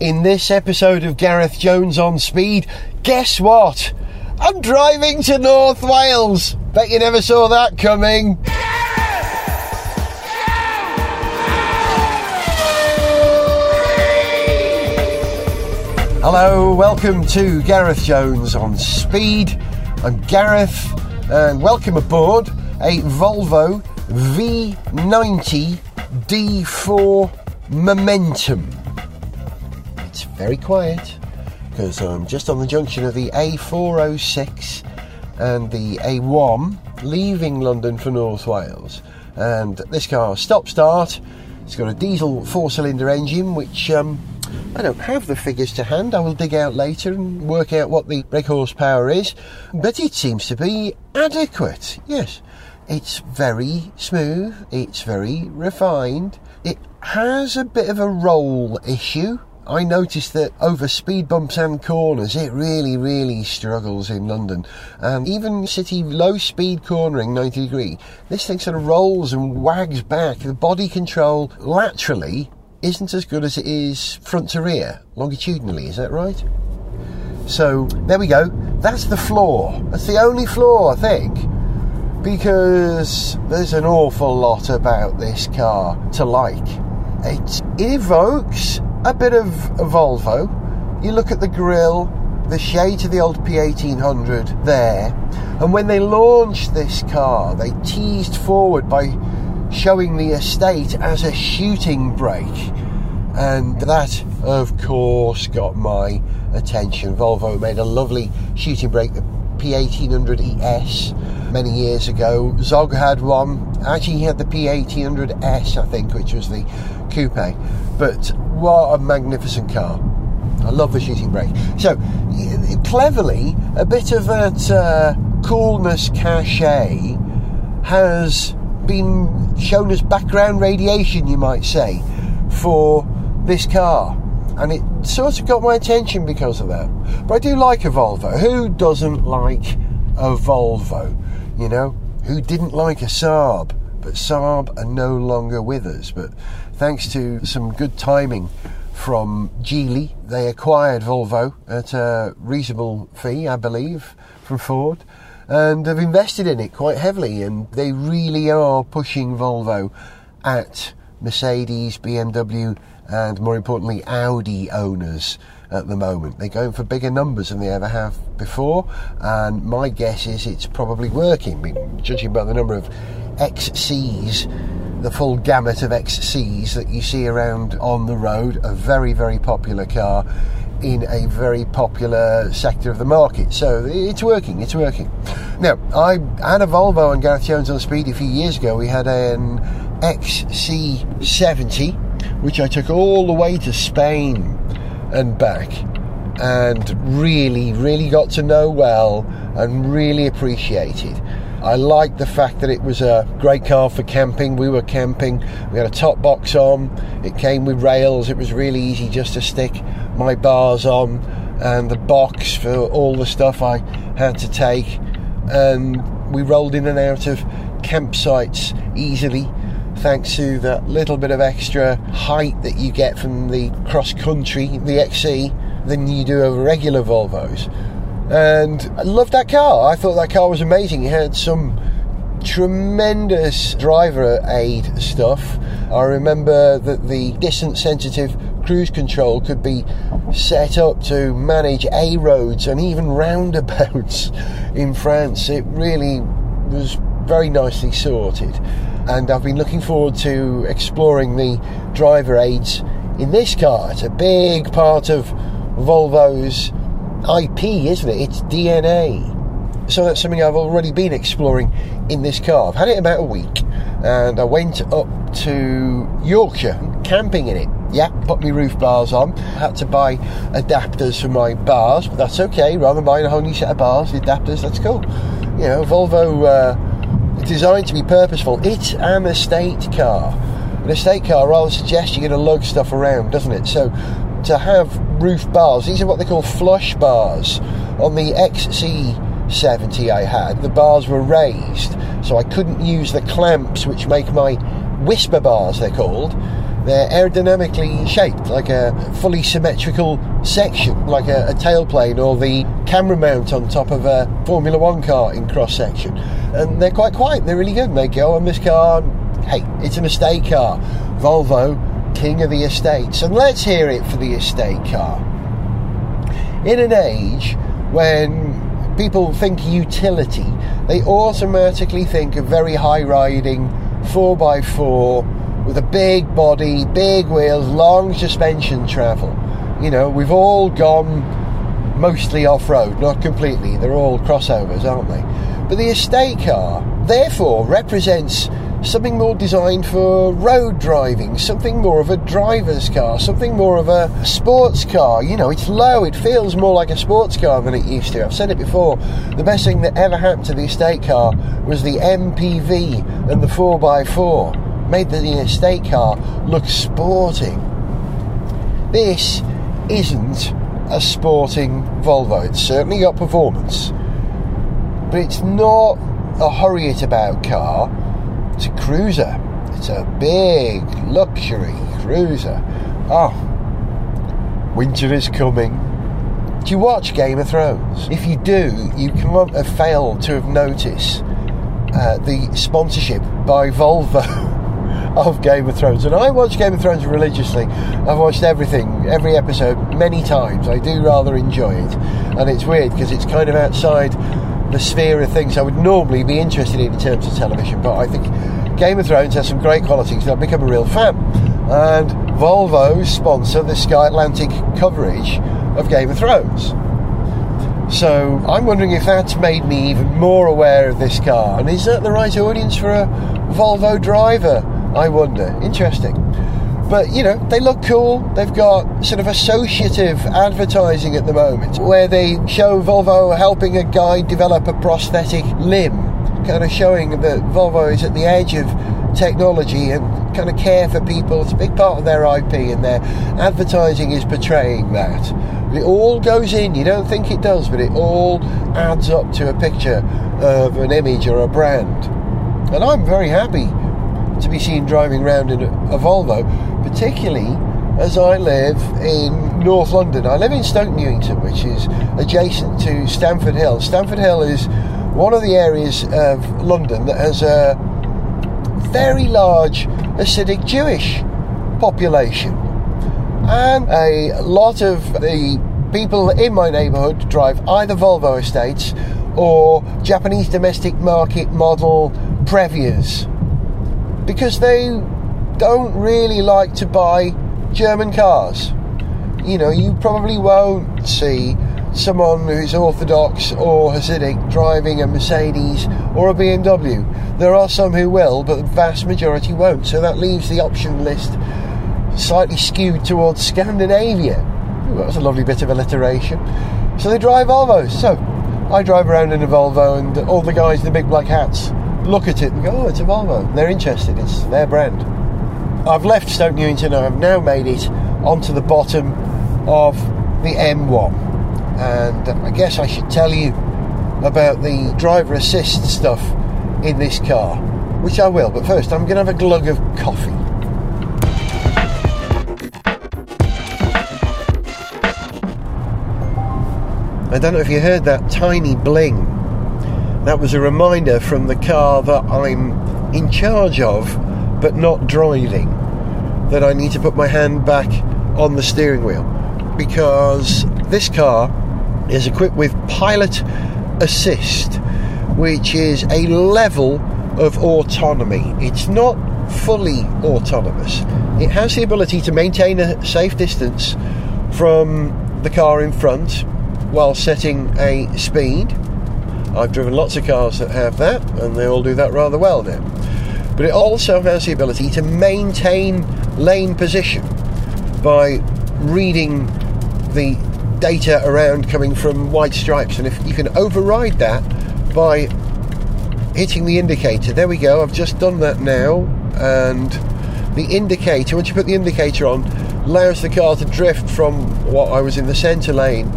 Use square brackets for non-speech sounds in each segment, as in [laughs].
In this episode of Gareth Jones on Speed, guess what? I'm driving to North Wales. Bet you never saw that coming. Hello, welcome to Gareth Jones on Speed. I'm Gareth, and welcome aboard a Volvo V90 D4 Momentum. It's very quiet because I'm just on the junction of the A406 and the A1 leaving London for North Wales. And this car stop start. It's got a diesel four cylinder engine which um, I don't have the figures to hand. I will dig out later and work out what the brake horsepower is. But it seems to be adequate. Yes. It's very smooth. It's very refined. It has a bit of a roll issue. I noticed that over speed bumps and corners, it really, really struggles in London. And even city low speed cornering 90 degree, this thing sort of rolls and wags back. The body control laterally isn't as good as it is front to rear, longitudinally, is that right? So there we go. That's the flaw. That's the only flaw, I think, because there's an awful lot about this car to like. It evokes a bit of Volvo. You look at the grille, the shade of the old P1800 there, and when they launched this car, they teased forward by showing the estate as a shooting brake. And that, of course, got my attention. Volvo made a lovely shooting brake, the P1800 ES, many years ago. Zog had one. Actually, he had the P1800S, I think, which was the coupe. But what a magnificent car. I love the shooting brake. So, cleverly, a bit of that uh, coolness cachet has been shown as background radiation, you might say, for this car. And it sort of got my attention because of that. But I do like a Volvo. Who doesn't like a Volvo? You know, who didn't like a Saab? But Saab are no longer with us. But thanks to some good timing from Geely, they acquired Volvo at a reasonable fee, I believe, from Ford and have invested in it quite heavily. And they really are pushing Volvo at Mercedes, BMW, and more importantly, Audi owners at the moment. They're going for bigger numbers than they ever have before, and my guess is it's probably working, I mean, judging by the number of XCs, the full gamut of XCs that you see around on the road. A very, very popular car in a very popular sector of the market. So it's working, it's working. Now, I had a Volvo and Gareth Jones on Speed a few years ago. We had an XC70, which I took all the way to Spain and back. And really, really got to know well and really appreciated. I liked the fact that it was a great car for camping. We were camping, we had a top box on, it came with rails, it was really easy just to stick my bars on and the box for all the stuff I had to take. And we rolled in and out of campsites easily thanks to that little bit of extra height that you get from the cross country, the XC, than you do over regular Volvos and I loved that car. I thought that car was amazing. It had some tremendous driver aid stuff. I remember that the distance sensitive cruise control could be set up to manage A roads and even roundabouts [laughs] in France. It really was very nicely sorted. And I've been looking forward to exploring the driver aids in this car. It's a big part of Volvo's IP, isn't it? It's DNA. So that's something I've already been exploring in this car. I've had it about a week and I went up to Yorkshire camping in it. Yeah, put my roof bars on. Had to buy adapters for my bars, but that's okay. Rather than buying a whole new set of bars, the adapters, that's cool. You know, Volvo uh, designed to be purposeful. It's an estate car. An estate car rather suggests you're going to lug stuff around, doesn't it? So to have roof bars. These are what they call flush bars. On the XC70 I had, the bars were raised, so I couldn't use the clamps which make my whisper bars, they're called. They're aerodynamically shaped like a fully symmetrical section, like a, a tailplane or the camera mount on top of a Formula One car in cross section. And they're quite quiet, they're really good. And they go on this car, hey, it's an estate car. Volvo, king of the estates. And let's hear it for the estate car. In an age when people think utility, they automatically think of very high riding 4x4 with a big body, big wheels, long suspension travel. You know, we've all gone mostly off road, not completely, they're all crossovers, aren't they? But the estate car, therefore, represents something more designed for road driving, something more of a driver's car, something more of a sports car. You know, it's low, it feels more like a sports car than it used to. I've said it before, the best thing that ever happened to the estate car was the MPV and the 4x4. Made the estate car look sporting. This isn't a sporting Volvo. It's certainly got performance, but it's not a hurry it about car it's a cruiser. It's a big luxury cruiser. Oh, winter is coming. Do you watch Game of Thrones? If you do, you cannot have failed to have noticed uh, the sponsorship by Volvo [laughs] of Game of Thrones. And I watch Game of Thrones religiously. I've watched everything, every episode, many times. I do rather enjoy it. And it's weird because it's kind of outside the sphere of things I would normally be interested in in terms of television. But I think Game of Thrones has some great qualities, so I've become a real fan. And Volvo sponsor the Sky Atlantic coverage of Game of Thrones. So I'm wondering if that's made me even more aware of this car. And is that the right audience for a Volvo driver? I wonder. Interesting. But you know, they look cool. They've got sort of associative advertising at the moment where they show Volvo helping a guy develop a prosthetic limb, kind of showing that Volvo is at the edge of technology and kind of care for people. It's a big part of their IP, and their advertising is portraying that. It all goes in, you don't think it does, but it all adds up to a picture of an image or a brand. And I'm very happy to be seen driving around in a, a Volvo, particularly as I live in North London. I live in Stoke Newington, which is adjacent to Stamford Hill. Stamford Hill is one of the areas of London that has a very large Hasidic Jewish population. And a lot of the people in my neighbourhood drive either Volvo estates or Japanese domestic market model Previas because they don't really like to buy German cars. You know, you probably won't see someone who's Orthodox or Hasidic driving a Mercedes or a BMW. There are some who will, but the vast majority won't. So that leaves the option list slightly skewed towards Scandinavia. Ooh, that was a lovely bit of alliteration. So they drive Volvos. So I drive around in a Volvo, and all the guys in the big black hats look at it and go, oh, it's a Volvo. They're interested, it's their brand. I've left Stoke Newington, I've now made it onto the bottom of the M1. And I guess I should tell you about the driver assist stuff in this car, which I will. But first, I'm going to have a glug of coffee. I don't know if you heard that tiny bling that was a reminder from the car that I'm in charge of but not driving that I need to put my hand back on the steering wheel. Because this car is equipped with pilot assist, which is a level of autonomy. It's not fully autonomous, it has the ability to maintain a safe distance from the car in front while setting a speed I've driven lots of cars that have that, and they all do that rather well now. But it also has the ability to maintain lane position by reading the data around coming from white stripes, and if you can override that by hitting the indicator. There we go. I've just done that now, and the indicator. Once you put the indicator on, allows the car to drift from what I was in the centre lane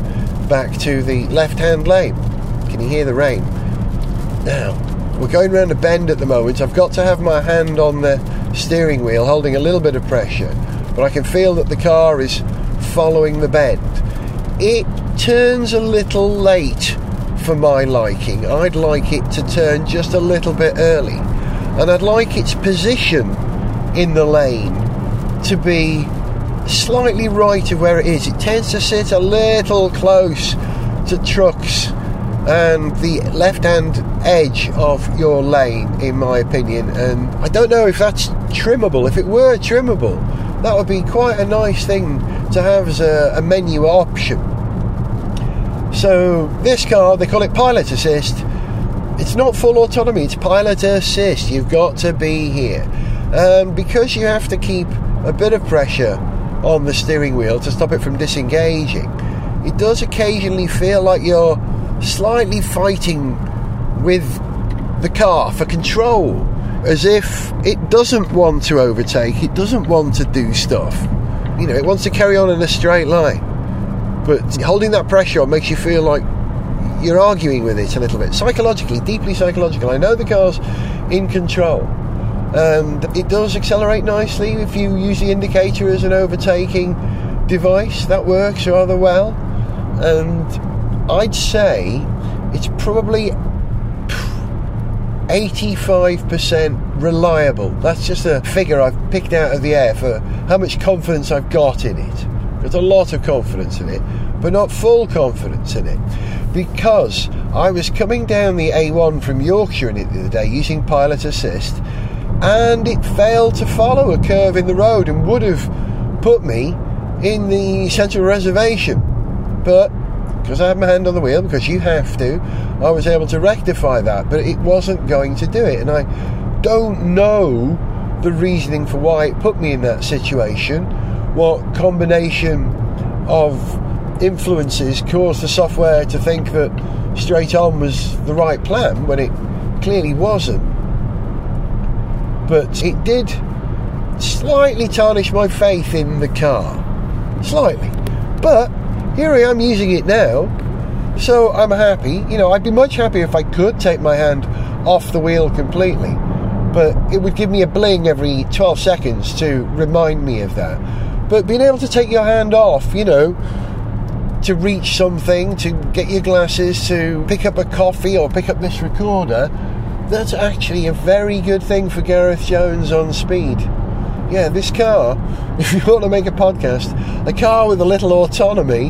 back to the left-hand lane. Can you hear the rain? Now, we're going around a bend at the moment. I've got to have my hand on the steering wheel, holding a little bit of pressure. but I can feel that the car is following the bend. It turns a little late for my liking. I'd like it to turn just a little bit early, and I'd like its position in the lane to be slightly right of where it is. It tends to sit a little close to trucks and the left hand edge of your lane, in my opinion. And I don't know if that's trimmable. If it were trimmable, that would be quite a nice thing to have as a, a menu option. So, this car, they call it Pilot Assist. It's not full autonomy, it's Pilot Assist. You've got to be here. Um, because you have to keep a bit of pressure on the steering wheel to stop it from disengaging, it does occasionally feel like you're slightly fighting with the car for control, as if it doesn't want to overtake, it doesn't want to do stuff. You know, it wants to carry on in a straight line. But holding that pressure on makes you feel like you're arguing with it a little bit. Psychologically, deeply psychological. I know the car's in control. And it does accelerate nicely if you use the indicator as an overtaking device. That works rather well. And I'd say it's probably 85% reliable. That's just a figure I've picked out of the air for how much confidence I've got in it. There's a lot of confidence in it, but not full confidence in it. Because I was coming down the A1 from Yorkshire in it the other day using Pilot Assist, and it failed to follow a curve in the road and would have put me in the central reservation. But because I had my hand on the wheel, because you have to, I was able to rectify that, but it wasn't going to do it. And I don't know the reasoning for why it put me in that situation, what combination of influences caused the software to think that straight on was the right plan when it clearly wasn't. But it did slightly tarnish my faith in the car. Slightly. But here I am using it now, so I'm happy. You know, I'd be much happier if I could take my hand off the wheel completely, but it would give me a bling every 12 seconds to remind me of that. But being able to take your hand off, you know, to reach something, to get your glasses, to pick up a coffee or pick up this recorder, that's actually a very good thing for Gareth Jones on speed yeah, this car, [laughs] if you want to make a podcast, a car with a little autonomy,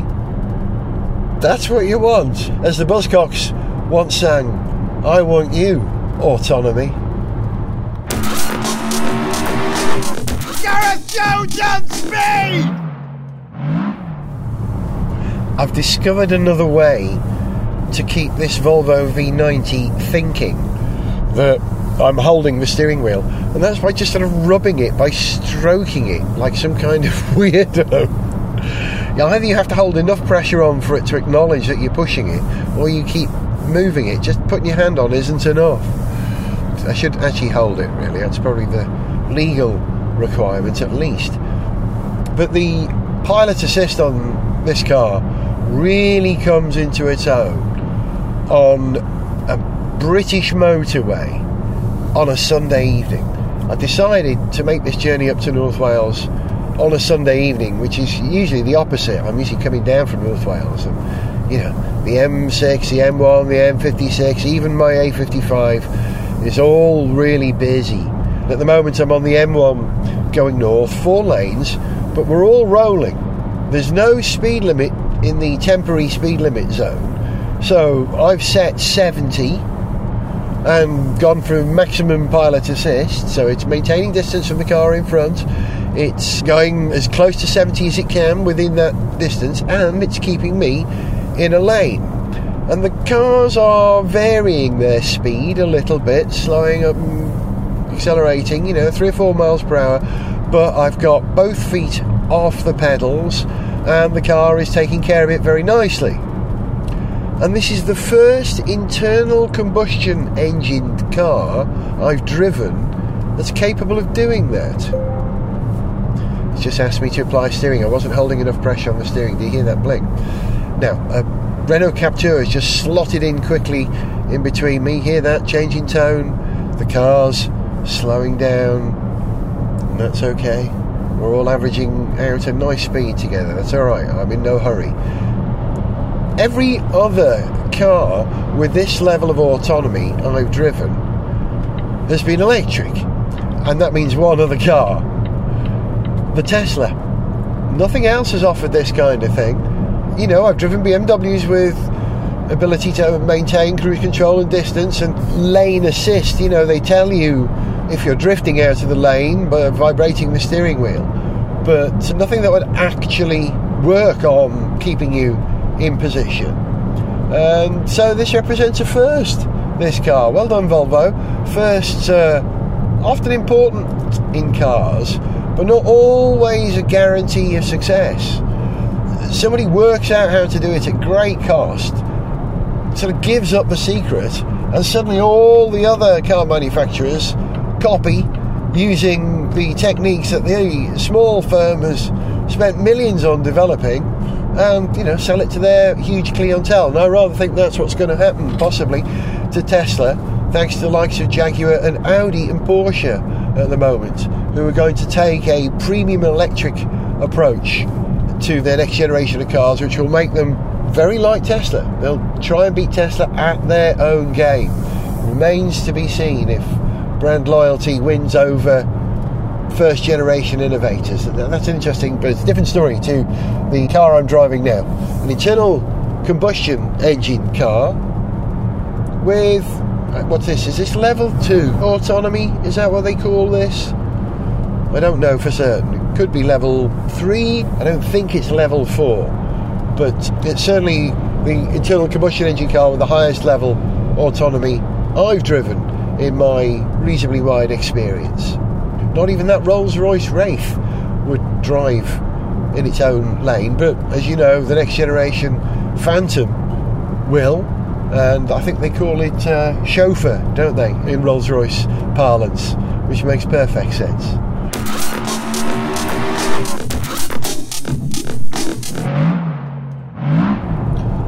that's what you want. As the Buzzcocks once sang, I want you, autonomy. Gareth Jones on speed! I've discovered another way to keep this Volvo V90 thinking that I'm holding the steering wheel, and that's by just sort of rubbing it, by stroking it like some kind of [laughs] weirdo. Either you have to hold enough pressure on for it to acknowledge that you're pushing it, or you keep moving it. Just putting your hand on isn't enough. I should actually hold it, really. That's probably the legal requirement, at least. But the pilot assist on this car really comes into its own on a British motorway on a Sunday evening. I decided to make this journey up to North Wales on a Sunday evening, which is usually the opposite. I'm usually coming down from North Wales, and you know, the M6, the M1, the M56, even my A55 is all really busy. At the moment, I'm on the M1 going north, four lanes, but we're all rolling. There's no speed limit in the temporary speed limit zone, so I've set 70 and gone through maximum pilot assist, so it's maintaining distance from the car in front. It's going as close to 70 as it can within that distance, and it's keeping me in a lane. And the cars are varying their speed a little bit, slowing up, accelerating, you know, three or four miles per hour. But I've got both feet off the pedals, and the car is taking care of it very nicely and this is the first internal combustion engined car I've driven that's capable of doing that. It's just asked me to apply steering. I wasn't holding enough pressure on the steering. Do you hear that blink? Now, a Renault Captur has just slotted in quickly in between me. Hear that? Changing tone. The car's slowing down. And that's okay. We're all averaging out a nice speed together. That's all right. I'm in no hurry. Every other car with this level of autonomy I've driven has been electric, and that means one other car the Tesla. Nothing else has offered this kind of thing. You know, I've driven BMWs with ability to maintain cruise control and distance and lane assist. You know, they tell you if you're drifting out of the lane by vibrating the steering wheel, but nothing that would actually work on keeping you in position. And so this represents a first, this car. Well done, Volvo. First, uh, often important in cars, but not always a guarantee of success. Somebody works out how to do it at great cost, sort of gives up the secret, and suddenly all the other car manufacturers copy using the techniques that the small firm has spent millions on developing and you know sell it to their huge clientele. And I rather think that's what's going to happen, possibly, to Tesla, thanks to the likes of Jaguar and Audi and Porsche at the moment, who are going to take a premium electric approach to their next generation of cars, which will make them very like Tesla. They'll try and beat Tesla at their own game. Remains to be seen if brand loyalty wins over first generation innovators. That's interesting, but it's a different story to the car I'm driving now. An internal combustion engine car with uh, what's this? Is this level two autonomy? Is that what they call this? I don't know for certain. It could be level three. I don't think it's level four, but it's certainly the internal combustion engine car with the highest level autonomy I've driven in my reasonably wide experience. Not even that Rolls Royce Wraith would drive in its own lane, but as you know, the next generation Phantom will, and I think they call it uh, chauffeur, don't they, in Rolls Royce parlance, which makes perfect sense.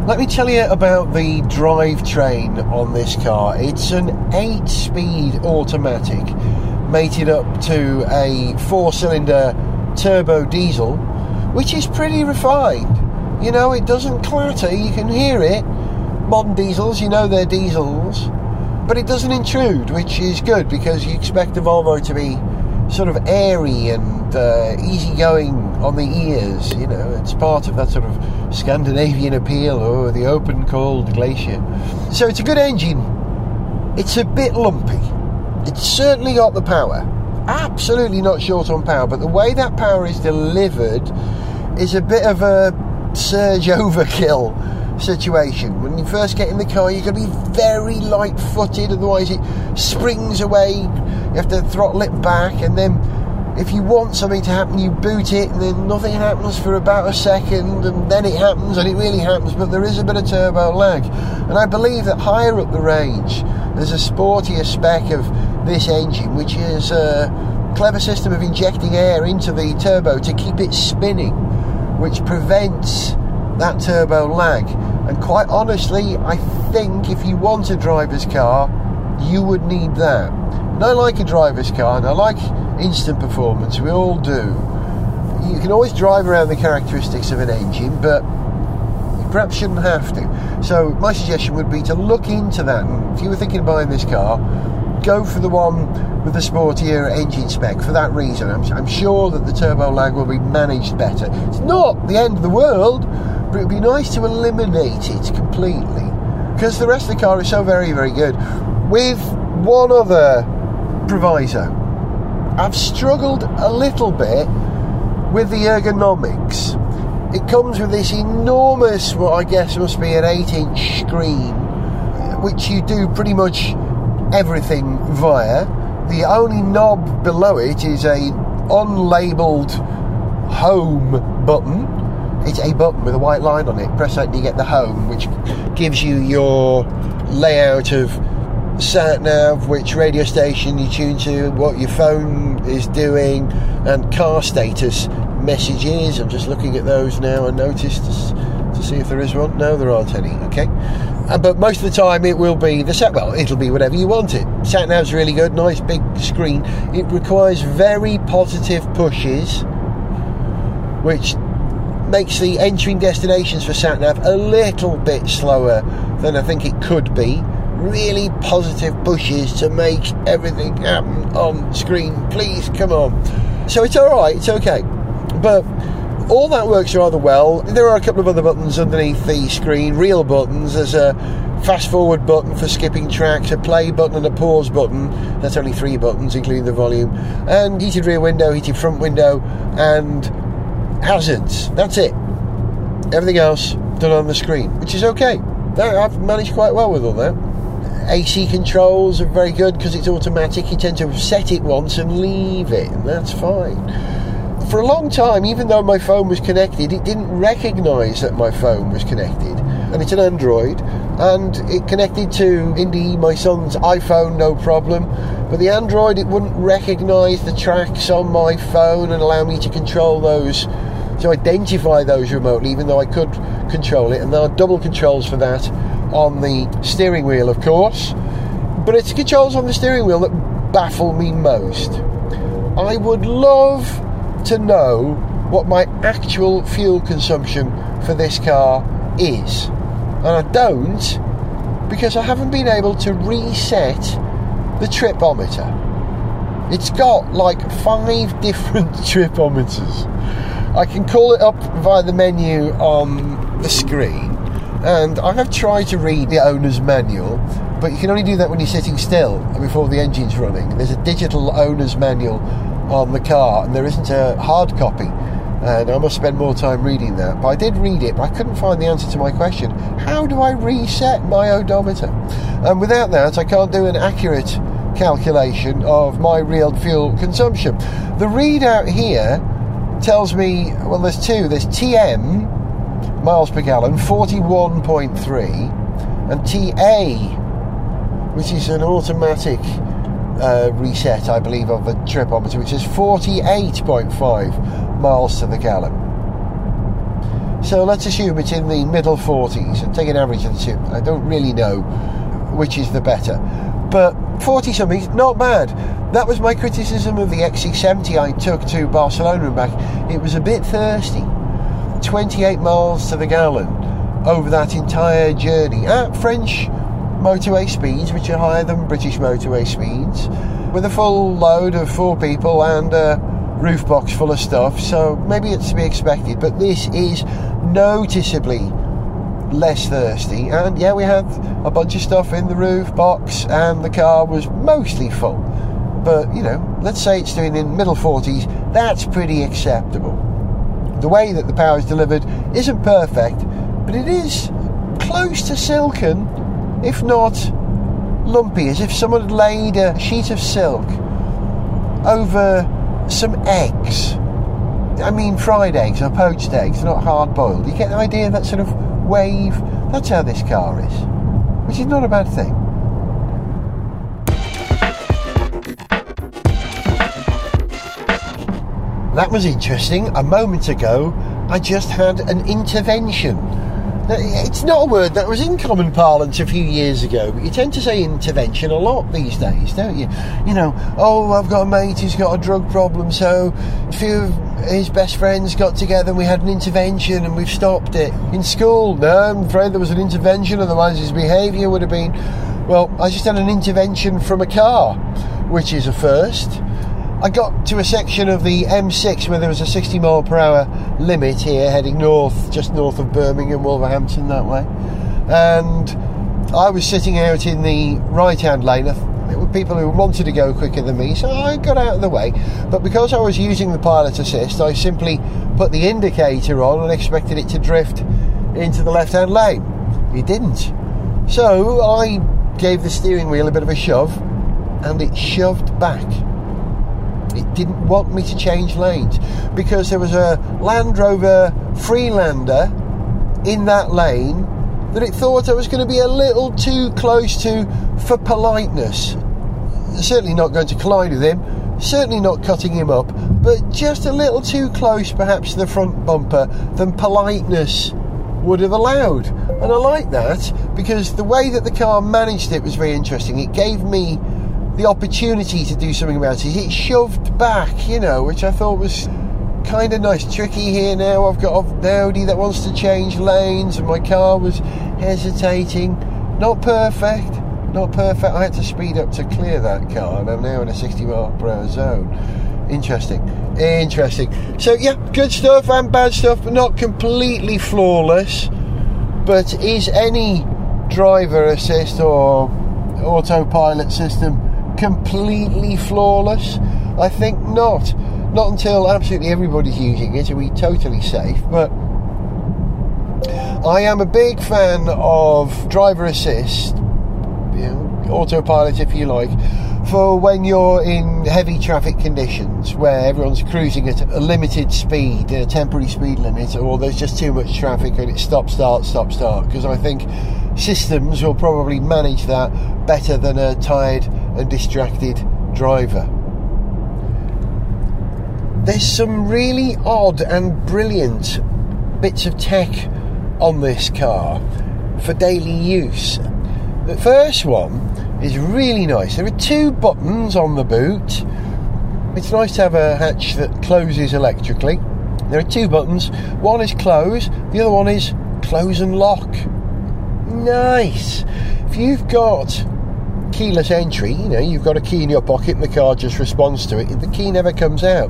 Let me tell you about the drivetrain on this car. It's an 8 speed automatic mated up to a four cylinder turbo diesel, which is pretty refined. You know, it doesn't clatter, you can hear it. Modern diesels, you know they're diesels, but it doesn't intrude, which is good because you expect the Volvo to be sort of airy and uh, easygoing on the ears. You know, it's part of that sort of Scandinavian appeal or the open, cold glacier. So it's a good engine. It's a bit lumpy it's certainly got the power. Absolutely not short on power, but the way that power is delivered is a bit of a surge [laughs] overkill situation. When you first get in the car, you've got to be very light footed, otherwise, it springs away. You have to throttle it back, and then if you want something to happen, you boot it, and then nothing happens for about a second, and then it happens, and it really happens, but there is a bit of turbo lag. And I believe that higher up the range, there's a sportier spec of this engine, which is a clever system of injecting air into the turbo to keep it spinning, which prevents that turbo lag. And quite honestly, I think if you want a driver's car, you would need that. And I like a driver's car, and I like instant performance. We all do. You can always drive around the characteristics of an engine, but you perhaps shouldn't have to. So my suggestion would be to look into that. If you were thinking of buying this car, go for the one with the sportier engine spec for that reason. I'm, I'm, sure that the turbo lag will be managed better. It's not the end of the world, but it would be nice to eliminate it completely because the rest of the car is so very, very good. With one other proviso, I've struggled a little bit with the ergonomics. It comes with this enormous, what I guess must be an 8 inch screen, which you do pretty much everything via. The only knob below it is a unlabeled home button. It's a button with a white line on it. Press that and you get the home, which gives you your layout of sat nav, which radio station you tune to, what your phone is doing, and car status messages. I'm just looking at those now and noticed to see if there is one. No, there aren't any. Okay. Uh, but most of the time it will be the sat well it'll be whatever you want it sat nav's really good nice big screen it requires very positive pushes which makes the entering destinations for SatNav a little bit slower than I think it could be. Really positive pushes to make everything happen on screen. Please, come on. So it's alright, it's okay. But all that works rather well. There are a couple of other buttons underneath the screen, real buttons. There's a fast forward button for skipping tracks, a play button, and a pause button. That's only three buttons, including the volume. And heated rear window, heated front window, and hazards. That's it. Everything else done on the screen, which is okay. I've managed quite well with all that. AC controls are very good because it's automatic. You tend to set it once and leave it, and that's fine for a long time, even though my phone was connected, it didn't recognise that my phone was connected. And it's an Android, and it connected to Indy, my son's iPhone, no problem. But the Android, it wouldn't recognise the tracks on my phone and allow me to control those, to identify those remotely, even though I could control it. And there are double controls for that on the steering wheel, of course. But it's the controls on the steering wheel that baffle me most. I would love to know what my actual fuel consumption for this car is. And I don't because I haven't been able to reset the tripometer. It's got like five [laughs] different tripometers. I can call it up via the menu on the screen, and I have tried to read the owner's manual, but you can only do that when you're sitting still and before the engine's running. There's a digital owner's manual on the car, and there isn't a hard copy. And I must spend more time reading that. But I did read it, but I couldn't find the answer to my question how do I reset my odometer? And without that, I can't do an accurate calculation of my real fuel consumption. The readout here tells me well, there's two there's TM, miles per gallon, 41.3, and TA, which is an automatic uh, reset, I believe, of the tripometer, which is 48.5 miles to the gallon. So let's assume it's in the middle 40s and take an average of the two. I don't really know which is the better. But 40 something, not bad. That was my criticism of the XC70 I took to Barcelona and back. It was a bit thirsty. 28 miles to the gallon over that entire journey at French motorway speeds, which are higher than British motorway speeds, with a full load of four people and a roof box full of stuff. So maybe it's to be expected, but this is noticeably less thirsty. And yeah, we had a bunch of stuff in the roof box, and the car was mostly full. But you know, let's say it's doing in middle 40s, that's pretty acceptable. The way that the power is delivered isn't perfect, but it is close to silken if not lumpy, as if someone had laid a sheet of silk over some eggs. I mean, fried eggs or poached eggs, not hard boiled. You get the idea of that sort of wave? That's how this car is, which is not a bad thing. That was interesting. A moment ago, I just had an intervention it's not a word that was in common parlance a few years ago, but you tend to say intervention a lot these days, don't you? You know, oh, I've got a mate who's got a drug problem, so a few of his best friends got together and we had an intervention and we've stopped it. In school, no, I'm afraid there was an intervention, otherwise his behaviour would have been, well, I just had an intervention from a car, which is a first. I got to a section of the M6 where there was a 60 mile per hour limit here, heading north, just north of Birmingham, Wolverhampton, that way. And I was sitting out in the right hand lane. There were people who wanted to go quicker than me, so I got out of the way. But because I was using the pilot assist, I simply put the indicator on and expected it to drift into the left hand lane. It didn't. So I gave the steering wheel a bit of a shove and it shoved back it didn't want me to change lanes because there was a Land Rover Freelander in that lane that it thought I was going to be a little too close to for politeness. Certainly not going to collide with him, certainly not cutting him up, but just a little too close perhaps to the front bumper than politeness would have allowed. And I like that because the way that the car managed it was very interesting. It gave me the opportunity to do something about it. It shoved back, you know, which I thought was kind of nice. Tricky here now. I've got an Audi that wants to change lanes, and my car was hesitating. Not perfect, not perfect. I had to speed up to clear that car, and I'm now in a 60 mile per hour zone. Interesting, interesting. So yeah, good stuff and bad stuff, but not completely flawless. But is any driver assist or autopilot system completely flawless? I think not. Not until absolutely everybody's using it are we totally safe. But I am a big fan of driver assist, you know, autopilot if you like, for when you're in heavy traffic conditions where everyone's cruising at a limited speed, a temporary speed limit, or there's just too much traffic and it's stop, start, stop, start. Because I think systems will probably manage that better than a tired and distracted driver. There's some really odd and brilliant bits of tech on this car for daily use. The first one is really nice. There are two buttons on the boot. It's nice to have a hatch that closes electrically. There are two buttons. One is close, the other one is close and lock. Nice. If you've got keyless entry, you know, you've got a key in your pocket and the car just responds to it, the key never comes out.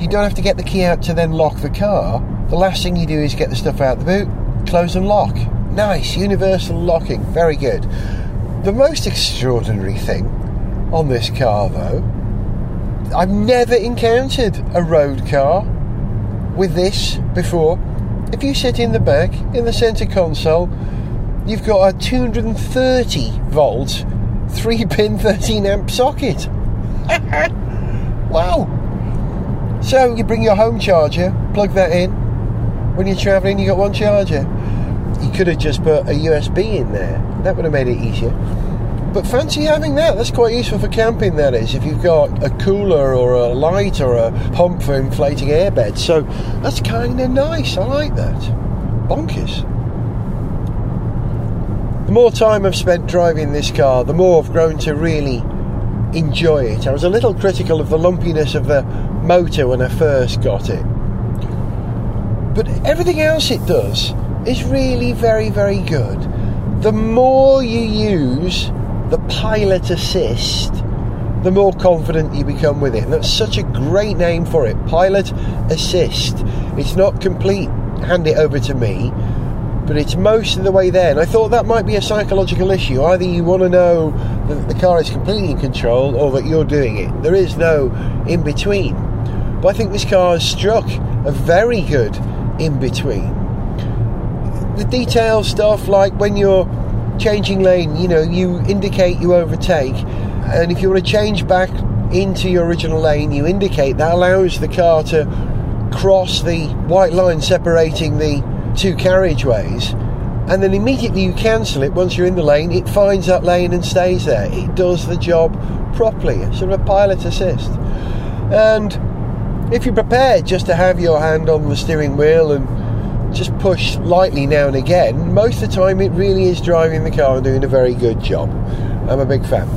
You don't have to get the key out to then lock the car. The last thing you do is get the stuff out the boot, close and lock. Nice, universal locking, very good. The most extraordinary thing on this car, though, I've never encountered a road car with this before. If you sit in the back, in the centre console, you've got a 230 volt, 3 pin 13 amp socket. [laughs] wow! So you bring your home charger, plug that in. When you're travelling, you got one charger. You could have just put a USB in there. That would have made it easier. But fancy having that. That's quite useful for camping. That is, if you've got a cooler or a light or a pump for inflating airbeds. So that's kind of nice. I like that. Bonkers. The more time I've spent driving this car, the more I've grown to really enjoy it. I was a little critical of the lumpiness of the motor when I first got it. But everything else it does is really very, very good. The more you use the pilot assist, the more confident you become with it. And that's such a great name for it Pilot Assist. It's not complete, hand it over to me, but it's most of the way there. And I thought that might be a psychological issue. Either you want to know that the car is completely in control or that you're doing it. There is no in between. But I think this car has struck a very good in between. The detail stuff, like when you're changing lane, you know, you indicate you overtake, and if you want to change back into your original lane, you indicate that allows the car to cross the white line separating the two carriageways, and then immediately you cancel it once you're in the lane, it finds that lane and stays there. It does the job properly, sort of a pilot assist. And if you're prepared just to have your hand on the steering wheel and just push lightly now and again, most of the time it really is driving the car and doing a very good job. I'm a big fan.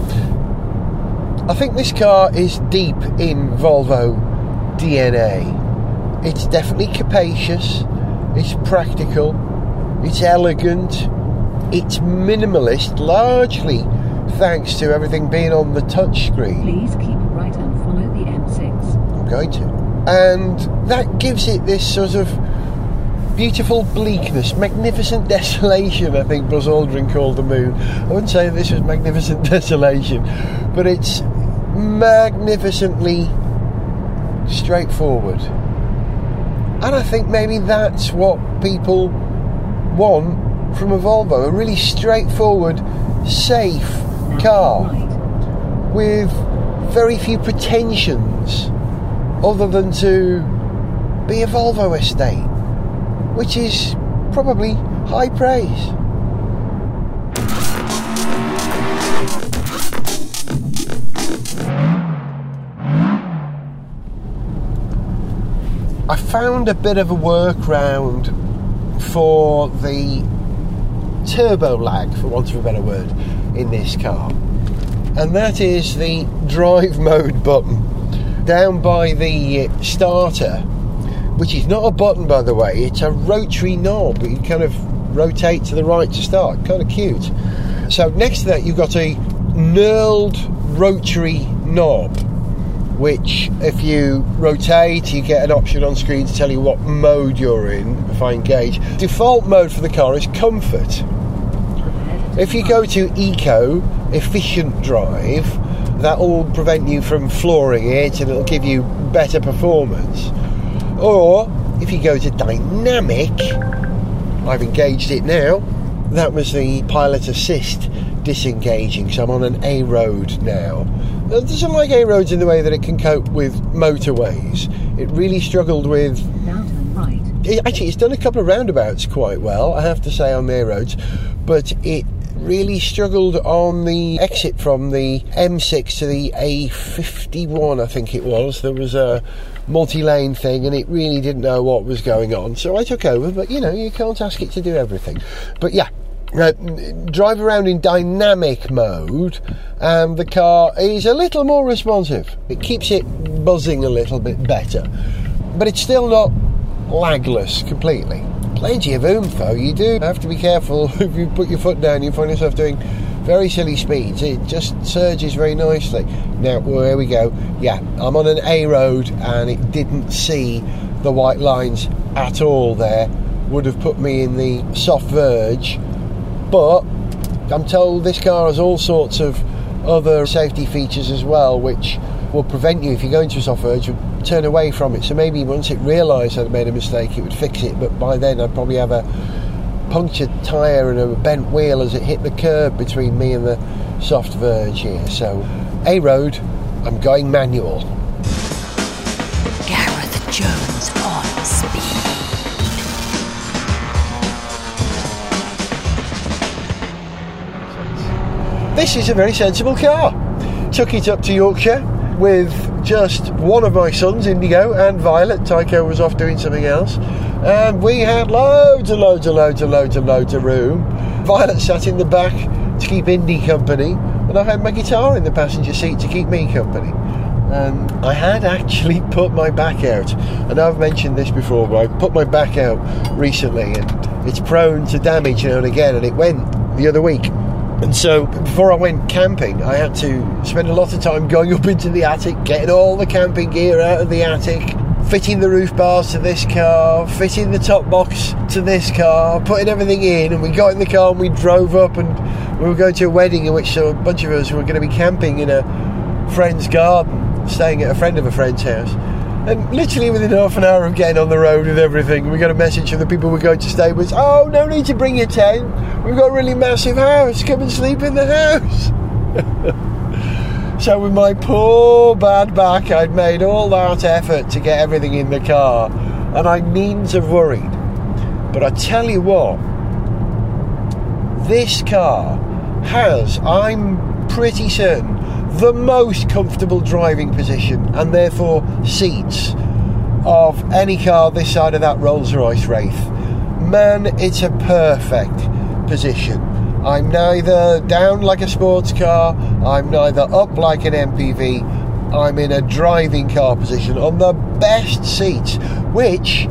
I think this car is deep in Volvo DNA. It's definitely capacious, it's practical, it's elegant, it's minimalist, largely thanks to everything being on the touchscreen. Please keep right and follow the M6. I'm going to. And that gives it this sort of beautiful bleakness, magnificent [laughs] desolation, I think Buzz Aldrin called the moon. I wouldn't say this was magnificent [laughs] desolation, but it's magnificently straightforward. And I think maybe that's what people want from a Volvo a really straightforward, safe car with very few pretensions other than to be a Volvo estate, which is probably high praise. I found a bit of a workaround for the turbo lag, for want of a better word, in this car. And that is the drive mode button down by the starter. which is not a button by the way, it's a rotary knob. You kind of rotate to the right to start. Kind of cute. So next to that, you've got a knurled rotary knob, which if you rotate, you get an option on screen to tell you what mode you're in. If I engage, default mode for the car is comfort. If you go to eco, efficient drive, that will prevent you from flooring it and it'll give you better performance. Or if you go to dynamic, I've engaged it now. That was the pilot assist disengaging, so I'm on an A road now. It doesn't like A roads in the way that it can cope with motorways. It really struggled with Now turn right. it, actually, it's done a couple of roundabouts quite well, I have to say, on their roads, but it really struggled on the exit from the M6 to the A51, I think it was. There was a multi lane thing, and it really didn't know what was going on. So I took over, but you know, you can't ask it to do everything. But yeah. Uh, drive around in dynamic mode, and the car is a little more responsive. It keeps it buzzing a little bit better, but it's still not lagless completely. Plenty of oomph though. You do have to be careful [laughs] if you put your foot down. You find yourself doing very silly speeds. It just surges very nicely. Now, here we go. Yeah, I'm on an A road and it didn't see the white lines at all. There would have put me in the soft verge, but I'm told this car has all sorts of other safety features as well, which will prevent you if you go into a soft verge you turn away from it. So maybe once it realised I'd made a mistake, it would fix it. But by then, I'd probably have a punctured tyre and a bent wheel as it hit the curb between me and the soft verge here. So, A road, I'm going manual. This is a very sensible car. Took it up to Yorkshire with just one of my sons, Indigo, and Violet. Tycho was off doing something else. And we had loads and loads and loads and loads and loads of room. Violet sat in the back to keep Indy company, and I had my guitar in the passenger seat to keep me company. And I had actually [laughs] put my back out. And I've mentioned this before, but I put my back out recently, and it's prone to damage now and again, and it went the other week. And so before I went camping, I had to spend a lot of time going [laughs] up into the attic, getting all the camping gear out of the attic, fitting the roof bars to this car, fitting the top box to this car, putting everything in. And we got in the car and we drove up, and we were going to a wedding in which a bunch of us were going to be camping in a friend's garden, staying at a friend of a friend's house. And literally within half an hour of getting on the road with everything, we got a message from the people we're going to stay with. Oh, no need to bring your tent. We've got a really massive house. Come and sleep in the house. [laughs] so with my poor bad back, I'd made all that effort to get everything in the car, and I needn't have worried. But I tell you what, this car has, I'm pretty certain, the most comfortable driving position and therefore seats of any car this side of that Rolls Royce Wraith. Man, it's a perfect position. I'm neither down like a sports car, I'm neither up like an MPV, I'm in a driving car position on the best seats, which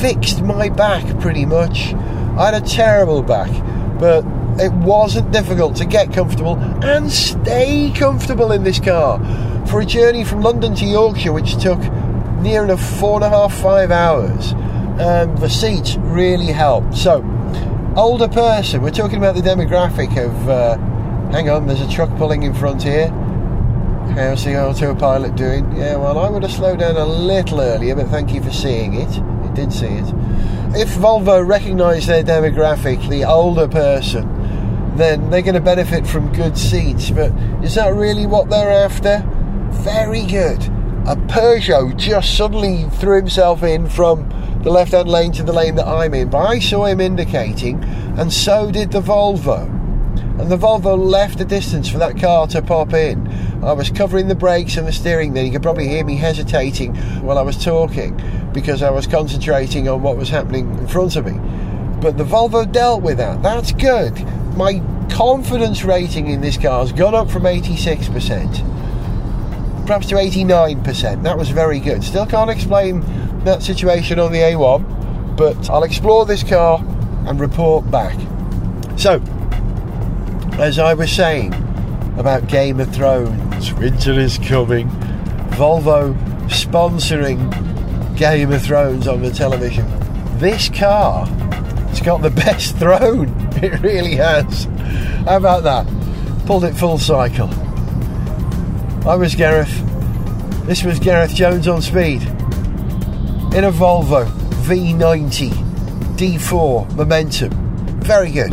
fixed my back pretty much. I had a terrible back, but it wasn't difficult to get comfortable and stay comfortable in this car. For a journey from London to Yorkshire, which took near enough four and a half, five hours, um, the seats really helped. So, older person, we're talking about the demographic of. Uh, hang on, there's a truck pulling in front here. How's the autopilot doing? Yeah, well, I would have slowed down a little earlier, but thank you for seeing it. It did see it. If Volvo recognised their demographic, the older person, then they're going to benefit from good seats. But is that really what they're after? Very good. A Peugeot just suddenly threw himself in from the left hand lane to the lane that I'm in, but I saw him indicating, and so did the Volvo and the Volvo left a distance for that car to pop in. I was covering the brakes and the steering then. You could probably hear me hesitating while I was talking because I was concentrating on what was happening in front of me. But the Volvo dealt with that. That's good. My confidence rating in this car has gone up from 86%, perhaps to 89%. That was very good. Still can't explain that situation on the A1, but I'll explore this car and report back. So, as I was saying about Game of Thrones, winter is coming, Volvo sponsoring Game of Thrones on the television. This car got the [laughs] best throne. It really has. How about that? Pulled it full cycle. I was Gareth. This was Gareth Jones on speed. In a Volvo V90 D4 Momentum. Very good.